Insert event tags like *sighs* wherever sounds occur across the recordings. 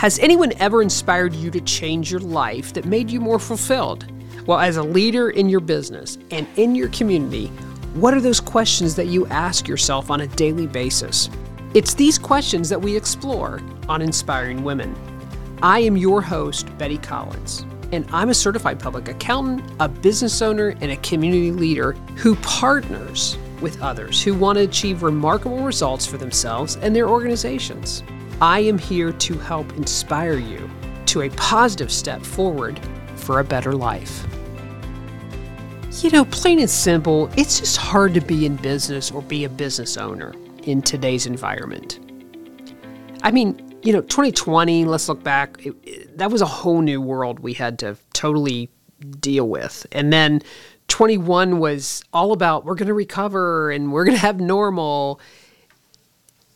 Has anyone ever inspired you to change your life that made you more fulfilled? Well, as a leader in your business and in your community, what are those questions that you ask yourself on a daily basis? It's these questions that we explore on Inspiring Women. I am your host, Betty Collins, and I'm a certified public accountant, a business owner, and a community leader who partners with others who want to achieve remarkable results for themselves and their organizations. I am here to help inspire you to a positive step forward for a better life. You know, plain and simple, it's just hard to be in business or be a business owner in today's environment. I mean, you know, 2020, let's look back, it, it, that was a whole new world we had to totally deal with. And then 21 was all about we're going to recover and we're going to have normal.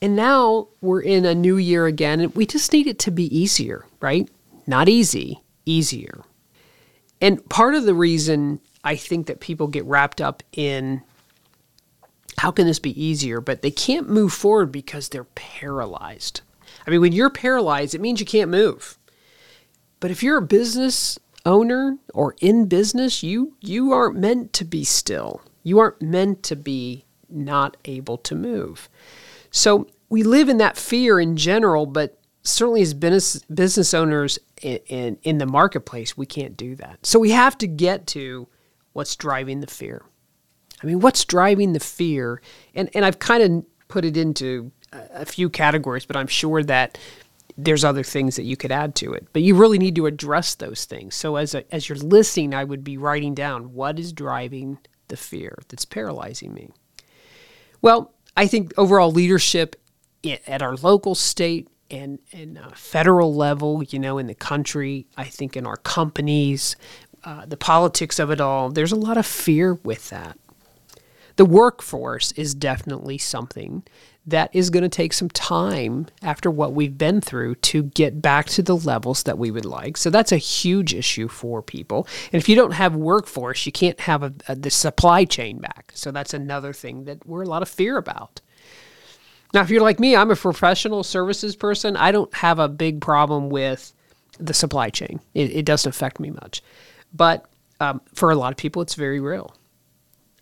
And now we're in a new year again, and we just need it to be easier, right? Not easy, easier. And part of the reason I think that people get wrapped up in how can this be easier, but they can't move forward because they're paralyzed. I mean, when you're paralyzed, it means you can't move. But if you're a business owner or in business, you you aren't meant to be still. You aren't meant to be not able to move. So we live in that fear in general, but certainly as business business owners in, in, in the marketplace, we can't do that. So we have to get to what's driving the fear. I mean, what's driving the fear? And and I've kind of put it into a few categories, but I'm sure that there's other things that you could add to it. But you really need to address those things. So as a, as you're listening, I would be writing down what is driving the fear that's paralyzing me. Well, I think overall leadership at our local, state, and, and uh, federal level, you know, in the country, I think in our companies, uh, the politics of it all, there's a lot of fear with that. The workforce is definitely something that is going to take some time after what we've been through to get back to the levels that we would like. So that's a huge issue for people. And if you don't have workforce, you can't have a, a, the supply chain back. So that's another thing that we're a lot of fear about. Now, if you're like me, I'm a professional services person. I don't have a big problem with the supply chain. It, it doesn't affect me much. But um, for a lot of people, it's very real.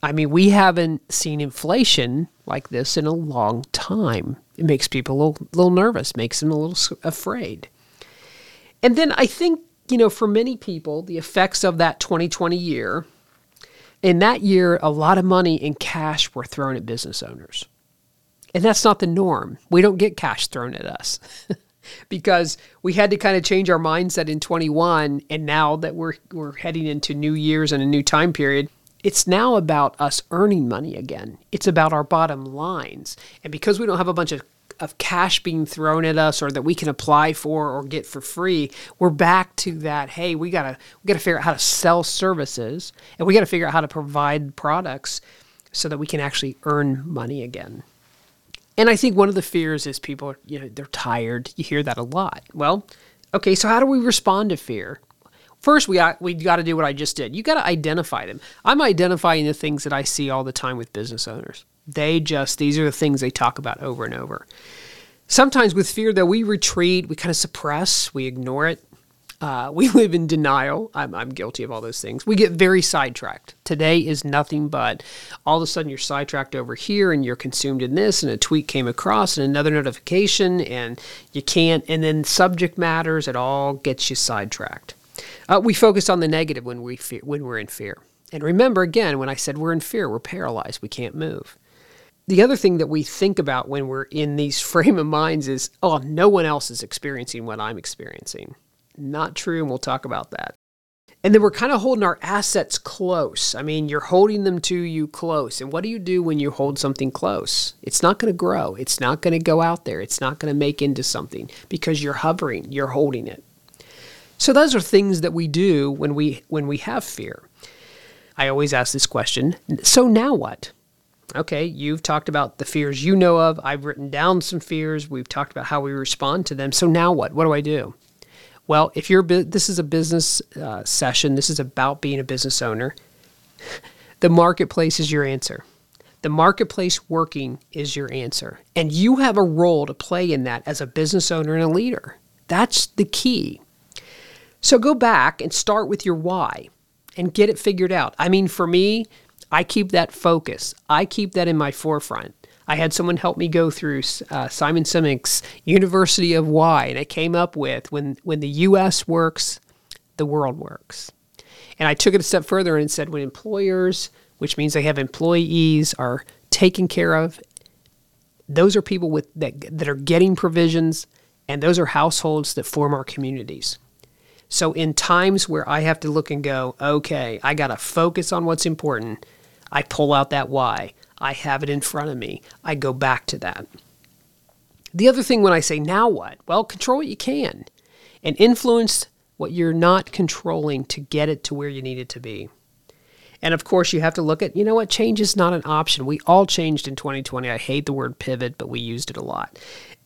I mean, we haven't seen inflation like this in a long time. It makes people a little, little nervous, makes them a little afraid. And then I think, you know, for many people, the effects of that 2020 year, in that year, a lot of money in cash were thrown at business owners. And that's not the norm. We don't get cash thrown at us *laughs* because we had to kind of change our mindset in 21 and now that we're we're heading into new years and a new time period, it's now about us earning money again. It's about our bottom lines. And because we don't have a bunch of of cash being thrown at us or that we can apply for or get for free, we're back to that, hey, we gotta we gotta figure out how to sell services and we gotta figure out how to provide products so that we can actually earn money again. And I think one of the fears is people, you know, they're tired. You hear that a lot. Well, okay, so how do we respond to fear? First, we got, we got to do what I just did. You got to identify them. I'm identifying the things that I see all the time with business owners. They just these are the things they talk about over and over. Sometimes with fear, though, we retreat, we kind of suppress, we ignore it. Uh, we *laughs* live in denial. I'm, I'm guilty of all those things. We get very sidetracked. Today is nothing but all of a sudden you're sidetracked over here and you're consumed in this, and a tweet came across and another notification, and you can't, and then subject matters, it all gets you sidetracked. Uh, we focus on the negative when, we fear, when we're in fear. And remember, again, when I said we're in fear, we're paralyzed, we can't move. The other thing that we think about when we're in these *laughs* frame of minds is, oh, no one else is experiencing what I'm experiencing. Not true, and we'll talk about that. And then we're kind of holding our assets close. I mean, you're holding them to you close. And what do you do when you hold something close? It's not going to grow. It's not going to go out there. It's not going to make into something because you're hovering, you're holding it. So those are things that we do when we when we have fear. I always ask this question, so now what? Okay, you've talked about the fears you know of. I've written down some fears. We've talked about how we respond to them. So now what? What do I do? Well, if you're this is a business uh, session, this is about being a business owner. The marketplace is your answer. The marketplace working is your answer. And you have a role to play in that as a business owner and a leader. That's the key. So go back and start with your why and get it figured out. I mean, for me, I keep that focus, I keep that in my forefront. I had someone help me go through uh, Simon Sinek's University of Why, and I came up with when, when the US works, the world works. And I took it a step further and said when employers, which means they have employees, are taken care of, those are people with that, that are getting provisions, and those are households that form our communities. So, in times where I have to look and go, okay, I got to focus on what's important, I pull out that why. I have it in front of me. I go back to that. The other thing when I say, now what? Well, control what you can and influence what you're not controlling to get it to where you need it to be. And of course, you have to look at, you know what, change is not an option. We all changed in 2020. I hate the word pivot, but we used it a lot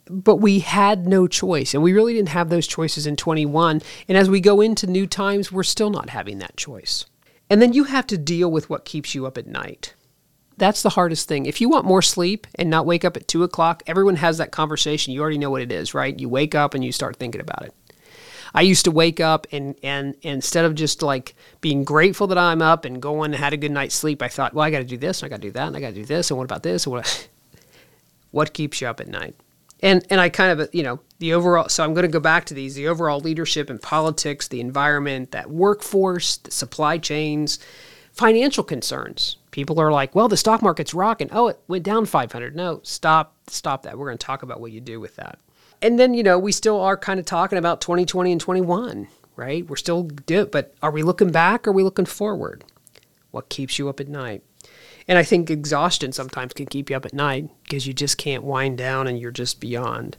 but we had no choice and we really didn't have those choices in 21 and as we go into new times we're still not having that choice and then you have to deal with what keeps you up at night that's the hardest thing if you want more sleep and not wake up at 2 o'clock everyone has that conversation you already know what it is right you wake up and you start thinking about it I used to wake up and, and, and instead of just like being grateful that I'm up and going and had a good night's sleep, I thought, well, I got to do this and I got to do that and I got to do this and what about this and what *laughs* what keeps you up at night? and and I kind of you know the overall. So I'm going to go back to these: the overall leadership and politics, the environment, that workforce, the supply chains, financial concerns. People are like, "Well, the stock market's rocking. Oh, it went down 500." No, stop, stop that. We're going to talk about what you do with that. And then you know we still are kind of talking about 2020 and 21, right? We're still do, but are we looking back? Or are we looking forward? What keeps you up at night? And I think exhaustion sometimes can keep you up at night because you just can't wind down and you're just beyond.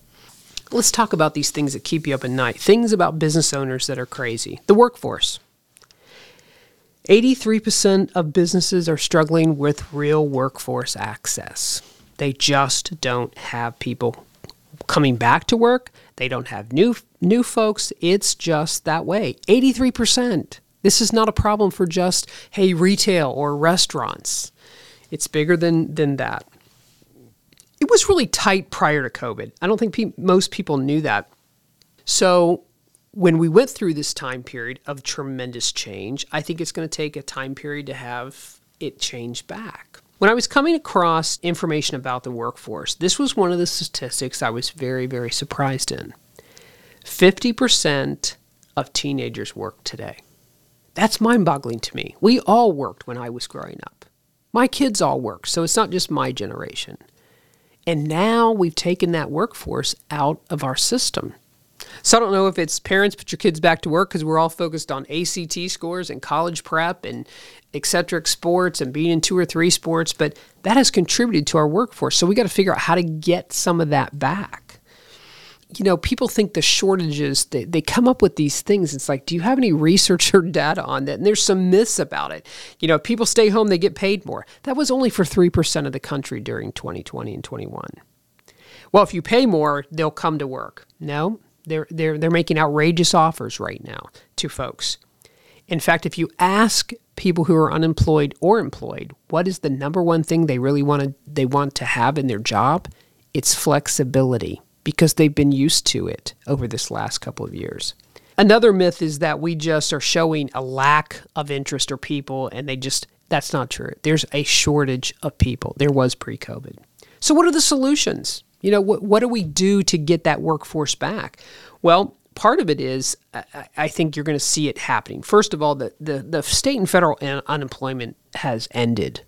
Let's talk about these things that keep you up at night. Things about business owners that are crazy. The workforce. 83% of businesses are struggling with real workforce access. They just don't have people coming back to work. They don't have new new folks. It's just that way. 83%. This is not a problem for just hey retail or restaurants. It's bigger than than that. It was really tight prior to COVID. I don't think pe- most people knew that. So when we went through this time period of tremendous change, I think it's going to take a time period to have it change back. When I was coming across information about the workforce, this was one of the statistics I was very, very surprised in. 50% of teenagers work today. That's mind boggling to me. We all worked when I was growing up. My kids all work, so it's not just my generation. And now we've taken that workforce out of our system. So I don't know if it's parents put your kids back to work because we're all focused on ACT scores and college prep and eccentric sports and being in two or three sports, but that has contributed to our workforce. So we got to figure out how to get some of that back you know, people think the shortages, they, they come up with these things. It's like, do you have any research or data on that? And there's some myths about it. You know, people stay home, they get paid more. That was only for 3% of the country during 2020 and 21. Well, if you pay more, they'll come to work. No, they're, they're, they're making outrageous offers right now to folks. In fact, if you ask people who are unemployed or employed, what is the number one thing they really want to, they want to have in their job? It's flexibility because they've been used to it over this last couple of years. Another myth is that we just are showing a lack of interest or people, and they just, that's not true. There's a shortage of people. There was pre COVID. So, what are the solutions? You know, what, what do we do to get that workforce back? Well, part of it is I think you're going to see it happening. First of all, the, the, the state and federal unemployment has ended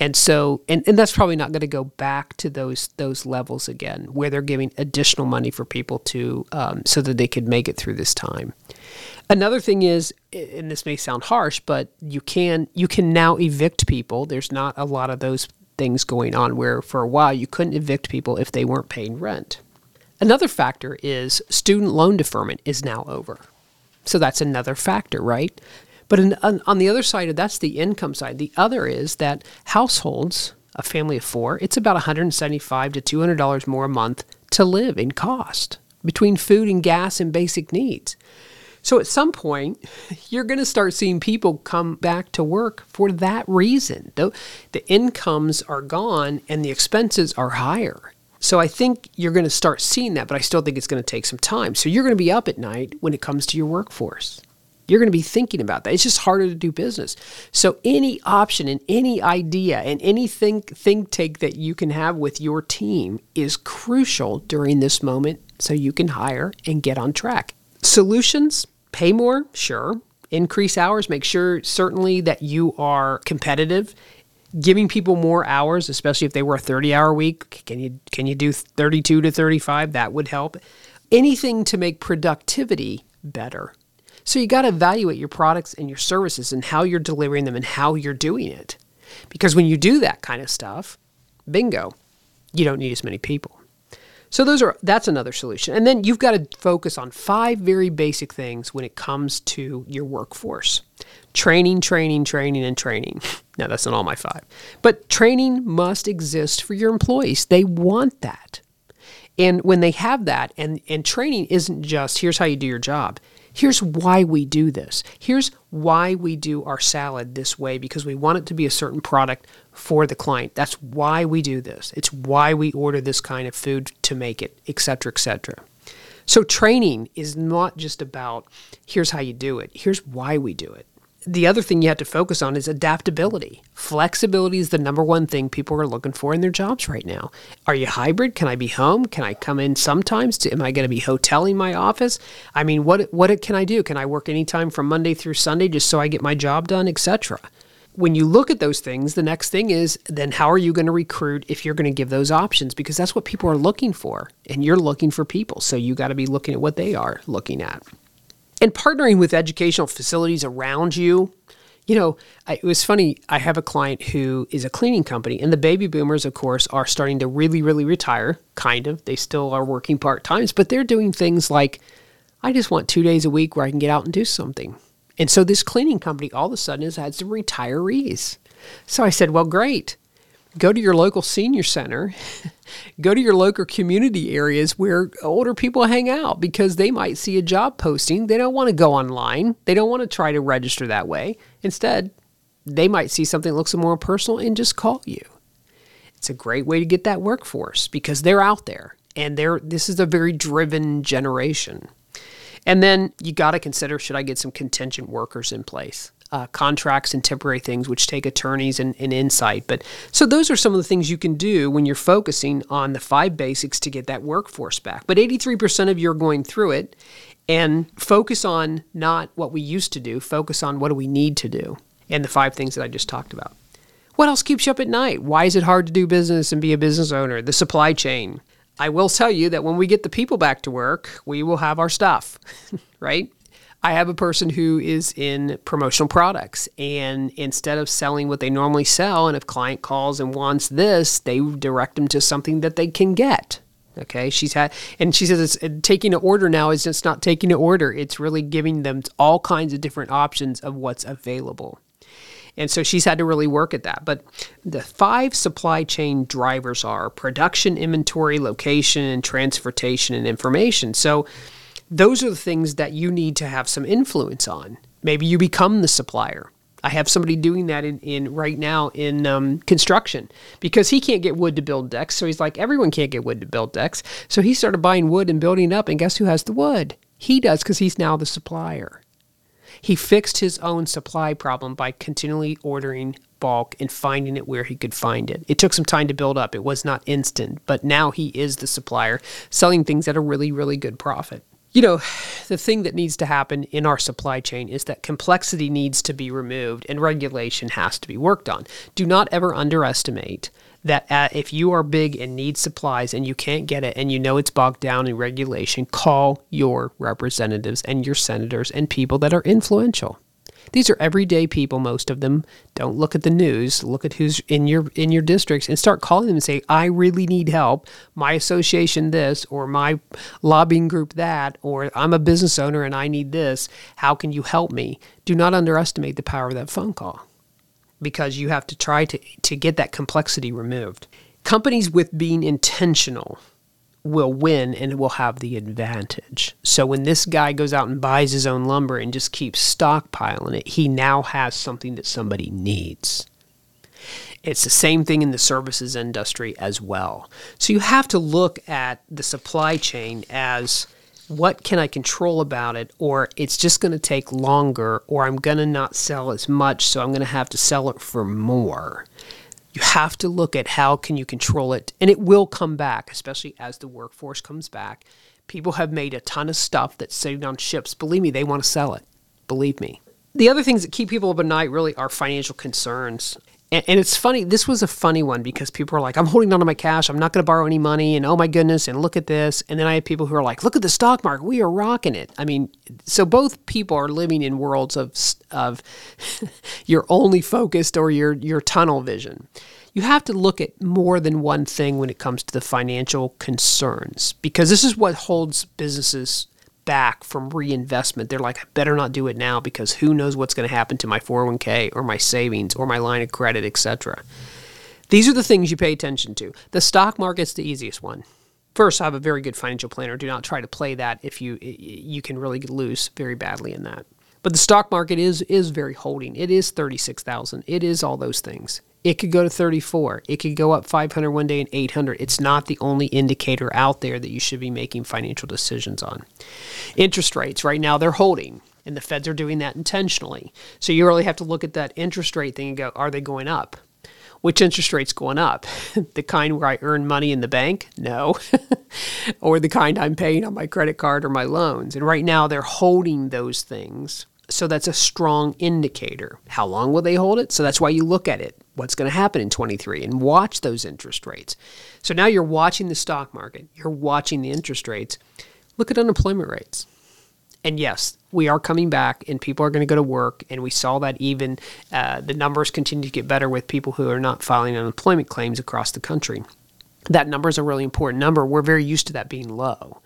and so and, and that's probably not going to go back to those those levels again where they're giving additional money for people to um, so that they could make it through this time another thing is and this may sound harsh but you can you can now evict people there's not a lot of those things going on where for a while you couldn't evict people if they weren't paying rent another factor is student loan deferment is now over so that's another factor right but in, on, on the other side of that's the income side. The other is that households, a family of four, it's about 175 to 200 dollars more a month to live in cost between food and gas and basic needs. So at some point, *laughs* you're going to start seeing people come back to work for that reason. The, the incomes are gone and the expenses are higher. So I think you're going to start seeing that, but I still think it's going to take some time. So you're going to be up at night when it comes to your workforce. You're going to be thinking about that. It's just harder to do business. So any option and any idea and any think, think take that you can have with your team is crucial during this moment so you can hire and get on track. Solutions, pay more, sure. Increase hours, make sure certainly that you are competitive giving people more hours, especially if they were a 30 hour week. Can you can you do 32 to 35? That would help. Anything to make productivity better. So you got to evaluate your products and your services and how you're delivering them and how you're doing it. Because when you do that kind of stuff, bingo, you don't need as many people. So those are that's another solution. And then you've got to focus on five very basic things when it comes to your workforce. Training, training, training and training. *laughs* Now that's not all my five. But training must exist for your employees. They want that. And when they have that and and training isn't just here's how you do your job. Here's why we do this. Here's why we do our salad this way because we want it to be a certain product for the client. That's why we do this. It's why we order this kind of food to make it, etc., etc. So training is not just about here's how you do it. Here's why we do it the other thing you have to focus on is adaptability. Flexibility is the number one thing people are looking for in their jobs right now. Are you hybrid? Can I be home? Can I come in sometimes? Am I going to be hoteling my office? I mean, what what can I do? Can I work anytime from Monday through Sunday just so I get my job done, etc. When you look at those things, the next thing is then how are you going to recruit if you're going to give those options because that's what people are looking for and you're looking for people. So you got to be looking at what they are looking at and partnering with educational facilities around you. You know, I, it was funny. I have a client who is a cleaning company, and the baby boomers, of course, are starting to really, really retire. Kind of. They still are working part times, but they're doing things like, I just want two days a week where I can get out and do something. And so this cleaning company all of a sudden has had some retirees. So I said, Well, great go to your local senior center, *laughs* go to your local community areas where older people hang out because they might see a job posting. They don't want to go online, they don't want to try to register that way. Instead, they might see something that looks more personal and just call you. It's a great way to get that workforce because they're out there and they're this is a very driven generation. And then you got to consider should I get some contingent workers in place? uh, contracts and temporary things, which take attorneys and, and, insight. But so those are some of the things you can do when you're focusing on the five basics to get that workforce back. But 83% of you are going through it and focus on not what we used to do, focus on what do we need to do and the five things that I just talked about. What else keeps you up at night? Why is it hard to do business and be a business owner? The supply chain. I will tell you that when we get the people back to work, we will have our stuff, *laughs* right? I have a person who is in promotional products, and instead of selling what they normally sell, and if client calls and wants this, they direct them to something that they can get. Okay, she's had, and she says it's taking an order now is just not taking an order; it's really giving them all kinds of different options of what's available. And so she's had to really work at that. But the five supply chain drivers are production, inventory, location, and transportation and information. So those are the things that you need to have some influence on. Maybe you become the supplier. I have somebody doing that in, in right now in um, construction because he can't get wood to build decks. So he's like, everyone can't get wood to build decks. So he started buying wood and building up. And guess who has the wood? He does because he's now the supplier. He fixed his own supply problem by continually ordering bulk and finding it where he could find it. It took some time to build up. It was not instant, but now he is the supplier selling things at a really, really good profit you know, *sighs* the thing that needs to happen in our supply chain is that complexity needs to be removed and regulation has to be worked on. Do not ever underestimate that uh, if you are big and need supplies and you can't get it and you know it's bogged down in regulation, call your representatives and your senators and people that are influential. These are everyday people, most of them. Don't look at the news. Look at who's in your in your districts and start calling them and say, "I really need help. My association this or my lobbying group that or I'm a business owner and I need this. How can you help me?" Do not underestimate the power of that phone call because you have to try to to get that complexity removed. Companies with being intentional will win and will have the advantage. So when this guy goes out and buys his own lumber and just keeps stockpiling it, he now has something that somebody needs. It's the same thing in the services industry as well. So you have to look at the supply chain as what can I control about it, or it's just going to take longer, or I'm going to not sell as much, so I'm going to have to sell it for more. You have to look at how can you control it, and it will come back, especially as the workforce comes back. People have made a ton of stuff that's sitting on ships. Believe me, they want to sell it. Believe me. The other things that keep people up at night really are financial concerns. And, and it's funny, this was a funny one because people are like, I'm holding on to my cash. I'm not going to borrow any money. And oh my goodness, and look at this. And then I have people who are like, look at the stock market. We are rocking it. I mean, so both people are living in worlds of, of *laughs* you're only focused or your, your tunnel vision. You have to look at more than one thing when it comes to the financial concerns because this is what holds businesses back from reinvestment. They're like, I better not do it now because who knows what's going to happen to my 401k or my savings or my line of credit, etc. These are the things you pay attention to. The stock market's the easiest one. First, I have a very good financial planner. Do not try to play that if you you can really lose very badly in that. But the stock market is is very holding. It is 36,000. It is all those things. It could go to 34. It could go up 500 one day and 800. It's not the only indicator out there that you should be making financial decisions on. Interest rates, right now, they're holding, and the feds are doing that intentionally. So you really have to look at that interest rate thing and go, are they going up? Which interest rate's going up? *laughs* the kind where I earn money in the bank? No. *laughs* or the kind I'm paying on my credit card or my loans. And right now, they're holding those things so that's a strong indicator. How long will they hold it? So that's why you look at it. What's going to happen in 23 and watch those interest rates. So now you're watching the stock market, you're watching the interest rates. Look at unemployment rates. And yes, we are coming back and people are going to go to work. And we saw that even uh, the numbers continue to get better with people who are not filing unemployment claims across the country. That number is a really important number. We're very used to that being low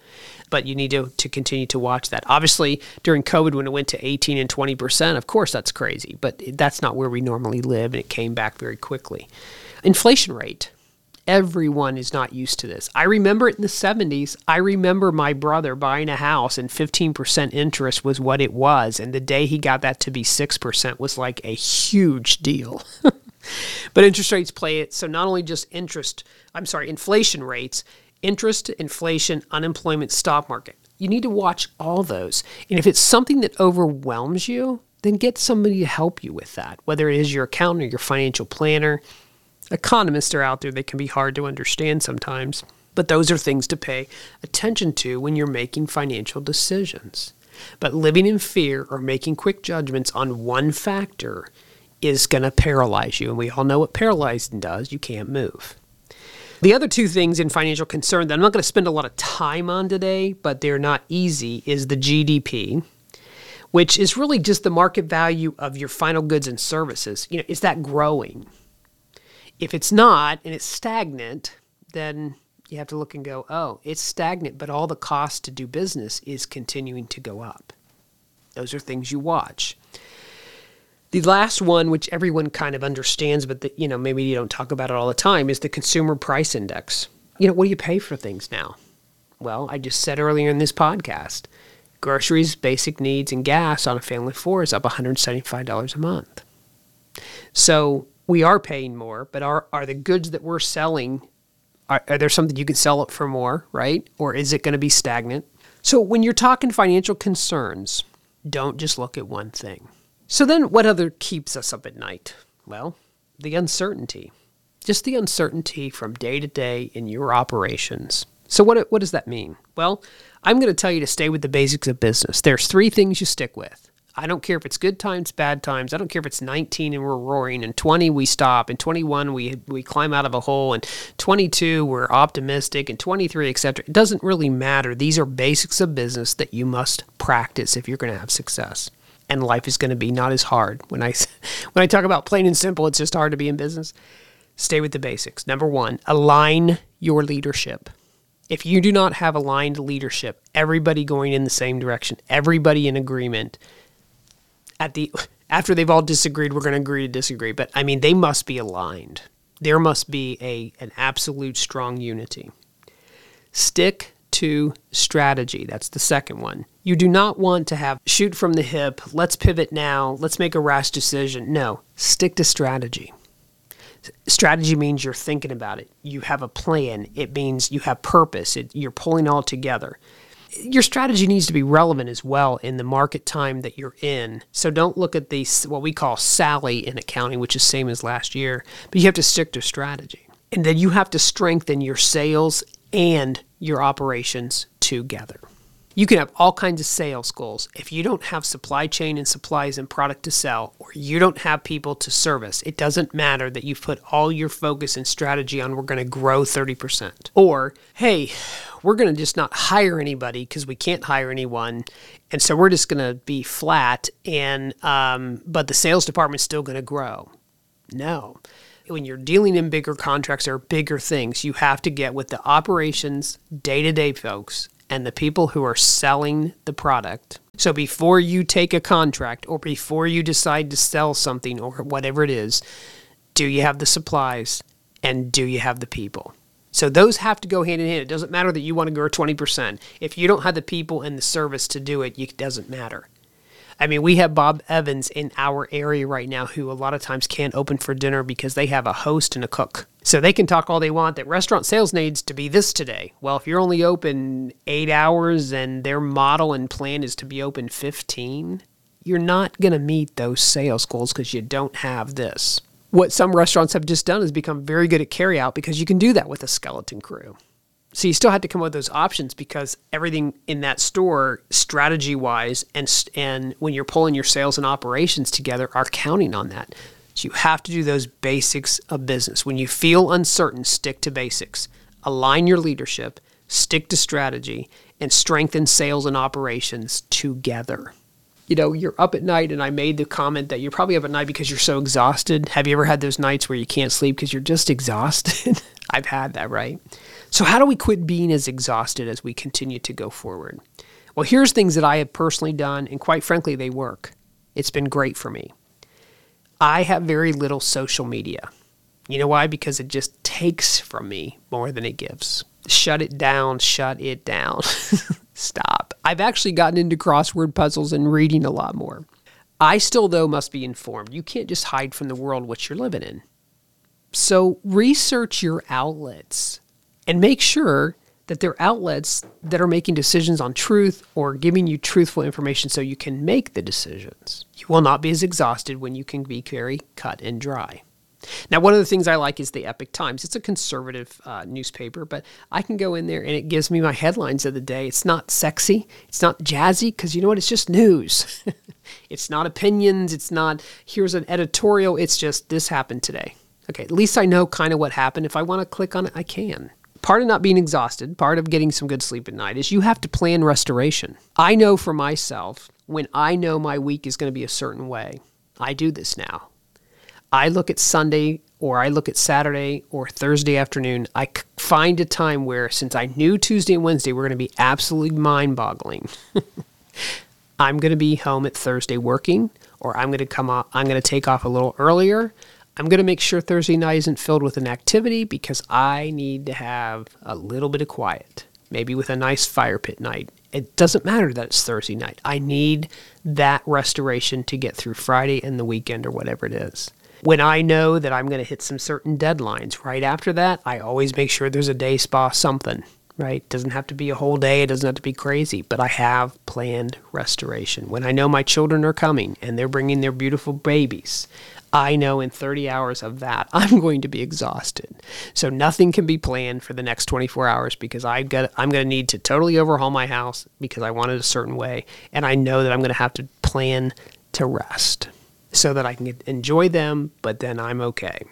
but you need to, to continue to watch that. Obviously, during COVID, when it went to 18 and 20%, of course, that's crazy, but that's not where we normally live, and it came back very quickly. Inflation rate. Everyone is not used to this. I remember it in the 70s. I remember my brother buying a house and 15% interest was what it was. And the day he got that to be 6% was like a huge deal. *laughs* but interest rates play it. So not only just interest, I'm sorry, inflation rates, interest, inflation, unemployment, stock market. You need to watch all those. And if it's something that overwhelms you, then get somebody to help you with that, whether it is your accountant or your financial planner. Economists are out there, they can be hard to understand sometimes, but those are things to pay attention to when you're making financial decisions. But living in fear or making quick judgments on one factor is going to paralyze you. And we all know what paralyzing does you can't move. The other two things in financial concern that I'm not going to spend a lot of time on today, but they're not easy, is the GDP, which is really just the market value of your final goods and services. You know, is that growing? If it's not and it's stagnant, then you have to look and go, oh, it's stagnant, but all the cost to do business is continuing to go up. Those are things you watch. The last one, which everyone kind of understands, but the, you know maybe you don't talk about it all the time, is the consumer price index. You know, what do you pay for things now? Well, I just said earlier in this podcast, groceries, basic needs, and gas on a family of four is up $175 a month. So we are paying more, but are are the goods that we're selling? Are, are there something you can sell it for more, right? Or is it going to be stagnant? So when you're talking financial concerns, don't just look at one thing. So then, what other keeps us up at night? Well, the uncertainty. Just the uncertainty from day to day in your operations. So, what, what does that mean? Well, I'm going to tell you to stay with the basics of business. There's three things you stick with. I don't care if it's good times, bad times. I don't care if it's 19 and we're roaring, and 20 we stop, and 21 we we climb out of a hole, and 22 we're optimistic, and 23 etc. It doesn't really matter. These are basics of business that you must practice if you're going to have success and life is going to be not as hard. When I *laughs* when I talk about plain and simple, it's just hard to be in business. Stay with the basics. Number 1, align your leadership. If you do not have aligned leadership, everybody going in the same direction, everybody in agreement, at the *laughs* after they've all disagreed, we're going to agree to disagree. But I mean, they must be aligned. There must be a an absolute strong unity. Stick to strategy. That's the second one. You do not want to have shoot from the hip, let's pivot now, let's make a rash decision. No, stick to strategy. Strategy means you're thinking about it. You have a plan. It means you have purpose. It, you're pulling all together. Your strategy needs to be relevant as well in the market time that you're in. So don't look at the what we call Sally in accounting, which is same as last year, but you have to stick to strategy. And then you have to strengthen your sales and your operations together. You can have all kinds of sales goals. If you don't have supply chain and supplies and product to sell, or you don't have people to service, it doesn't matter that you've put all your focus and strategy on we're going to grow 30%. Or, hey, we're going to just not hire anybody because we can't hire anyone. And so we're just going to be flat, and um, but the sales department's still going to grow. No when you're dealing in bigger contracts or bigger things, you have to get with the operations day to day folks and the people who are selling the product. So before you take a contract or before you decide to sell something or whatever it is, do you have the supplies and do you have the people? So those have to go hand in hand. It doesn't matter that you want to grow 20%. If you don't have the people and the service to do it, it doesn't matter. I mean, we have Bob Evans in our area right now who a lot of times can't open for dinner because they have a host and a cook. So they can talk all they want that restaurant sales needs to be this today. Well, if you're only open eight hours and their model and plan is to be open 15, you're not going to meet those sales goals because you don't have this. What some restaurants have just done is become very good at carryout because you can do that with a skeleton crew. So you still had to come up with those options because everything in that store, strategy wise, and and when you're pulling your sales and operations together, are counting on that. So you have to do those basics of business. When you feel uncertain, stick to basics. Align your leadership, stick to strategy, and strengthen sales and operations together. You know, you're up at night, and I made the comment that you're probably up at night because you're so exhausted. Have you ever had those nights where you can't sleep because you're just exhausted? *laughs* I've had that, right? So, how do we quit being as exhausted as we continue to go forward? Well, here's things that I have personally done, and quite frankly, they work. It's been great for me. I have very little social media. You know why? Because it just takes from me more than it gives. Shut it down, shut it down. *laughs* Stop. I've actually gotten into crossword puzzles and reading a lot more. I still, though, must be informed. You can't just hide from the world what you're living in. So research your outlets and make sure that they're outlets that are making decisions on truth or giving you truthful information so you can make the decisions. You will not be as exhausted when you can be very cut and dry. Now, one of the things I like is the Epoch Times. It's a conservative uh, newspaper, but I can go in there and it gives me my headlines of the day. It's not sexy, it's not jazzy, because you know what? It's just news. *laughs* it's not opinions, it's not here's an editorial, it's just this happened today. Okay, at least I know kind of what happened. If I want to click on it, I can. Part of not being exhausted, part of getting some good sleep at night is you have to plan restoration. I know for myself, when I know my week is going to be a certain way, I do this now. I look at Sunday or I look at Saturday or Thursday afternoon. I find a time where, since I knew Tuesday and Wednesday were going to be absolutely mind boggling, *laughs* I'm going to be home at Thursday working, or I'm going to come off, I'm going to take off a little earlier. I'm going to make sure Thursday night isn't filled with an activity because I need to have a little bit of quiet, maybe with a nice fire pit night. It doesn't matter that it's Thursday night. I need that restoration to get through Friday and the weekend or whatever it is. When I know that I'm going to hit some certain deadlines, right after that, I always make sure there's a day spa something, right? It doesn't have to be a whole day, it doesn't have to be crazy, but I have planned restoration. When I know my children are coming and they're bringing their beautiful babies, I know in 30 hours of that, *laughs* I'm going to be exhausted. So nothing can be planned for the next 24 hours because I've got, I'm going to need to totally overhaul my house because I want it a certain way. And I know that I'm going to have to plan to rest so that I can enjoy them, but then I'm okay.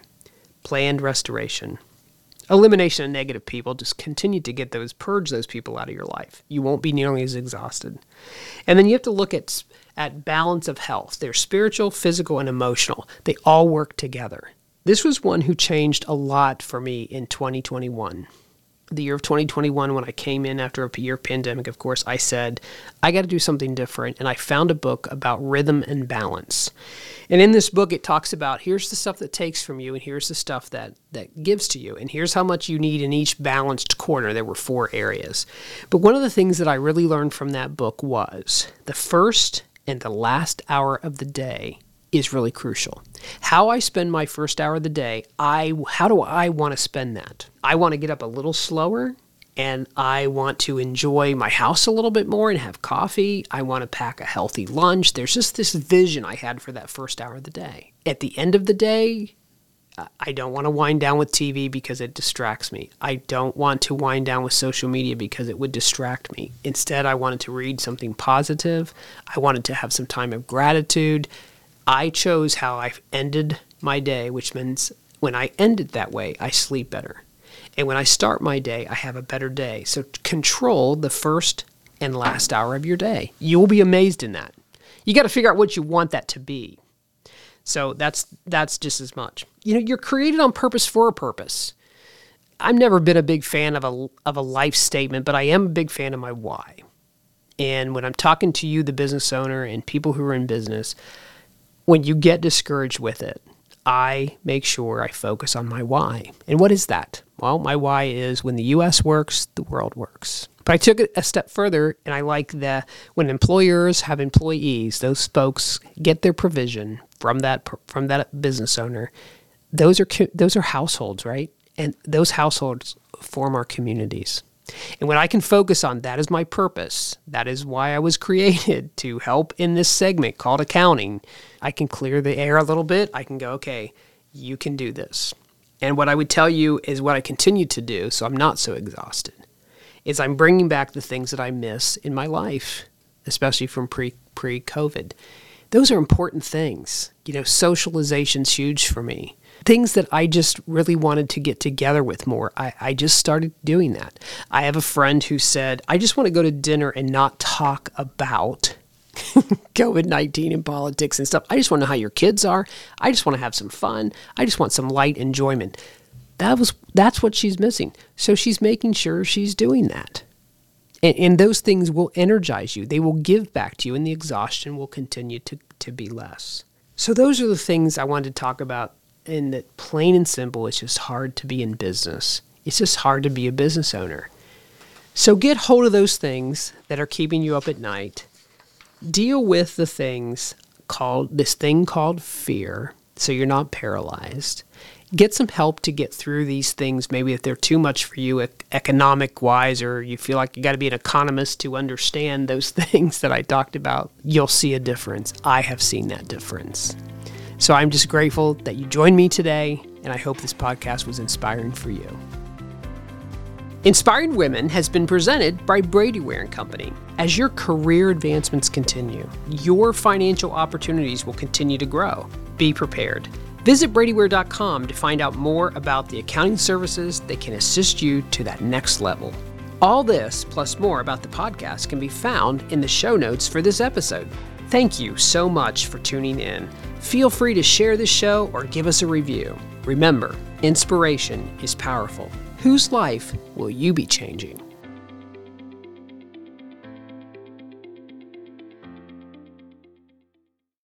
Planned restoration. Elimination of negative people. Just continue to get those, purge those people out of your life. You won't be nearly as exhausted. And then you have to look at at balance of health. They're spiritual, physical, and emotional. They all work together. This was one who changed a lot for me in 2021 the year of 2021 when I came in after a year pandemic, of course, I said, I got to do something different. And I found a book about rhythm and balance. And in this book, it talks about here's the stuff that takes from you, and here's the stuff that, that gives to you, and here's how much you need in each balanced corner. There were four areas. But one of the things that I really learned from that book was the first and the last hour of the day is really crucial. How I spend my first hour of the day, I how do I want to spend that? I want to get up a little slower and I want to enjoy my house a little bit more and have coffee. I want to pack a healthy lunch. There's just this vision I had for that first hour of the day. At the end of the day, I don't want to wind down with TV because it distracts me. I don't want to wind down with social media because it would distract me. Instead, I wanted to read something positive. I wanted to have some time of gratitude. I chose how I ended my day, which means when I end it that way, I sleep better. And when I start my day, I have a better day. So control the first and last hour of your day. You will be amazed in that. You got to figure out what you want that to be. So that's that's just as much. You know, you're created on purpose for a purpose. I've never been a big fan of a of a life statement, but I am a big fan of my why. And when I'm talking to you, the business owner, and people who are in business, when you get discouraged with it, I make sure I focus on my why. And what is that? Well, my why is when the US works, the world works. But I took it a step further, and I like that when employers have employees, those folks get their provision from that from that business owner. Those are those are households, right? And those households form our communities. And when I can focus on that is my purpose, that is why I was *laughs* created to help in this segment called accounting. I can clear the air a little bit. I can go, okay, you can do this. And what I would tell you is what I continue to do, so I'm not so exhausted, is I'm bringing back the things that I miss in my life, especially from pre pre COVID. Those are important things. You know, socialization's huge for me. Things that I just really wanted to get together with more. I, I just started doing that. I have a friend who said, I just want to go to dinner and not talk about *laughs* COVID 19 and politics and stuff. I just want to know how your kids are. I just want to have some fun. I just want some light enjoyment. That was that's what she's missing. So she's making sure she's doing that. And, and those things will energize you. They will give back to you, and the exhaustion will continue to, to be less. So those are the things I wanted to talk about. And that plain and simple, it's just hard to be in business. It's just hard to be a business owner. So get hold of those things that are keeping you up at night deal with the things called this thing called fear so you're not paralyzed. Get some help to get through these things, maybe if they're too much for you economic wise, or you feel like you got to be an economist to understand those *laughs* things that I talked about. You'll see a difference. I have seen that difference. So I'm just grateful that you joined me today, and I hope this podcast was inspiring for you. Inspired Women has been presented by Brady Ware and Company. As your career advancements continue, your financial opportunities will continue to grow. Be prepared. Visit BradyWare.com to find out more about the accounting services that can assist you to that next level. All this, plus more about the podcast, can be found in the show notes for this episode. Thank you so much for tuning in. Feel free to share this show or give us a review. Remember, inspiration is powerful. Whose life will you be changing?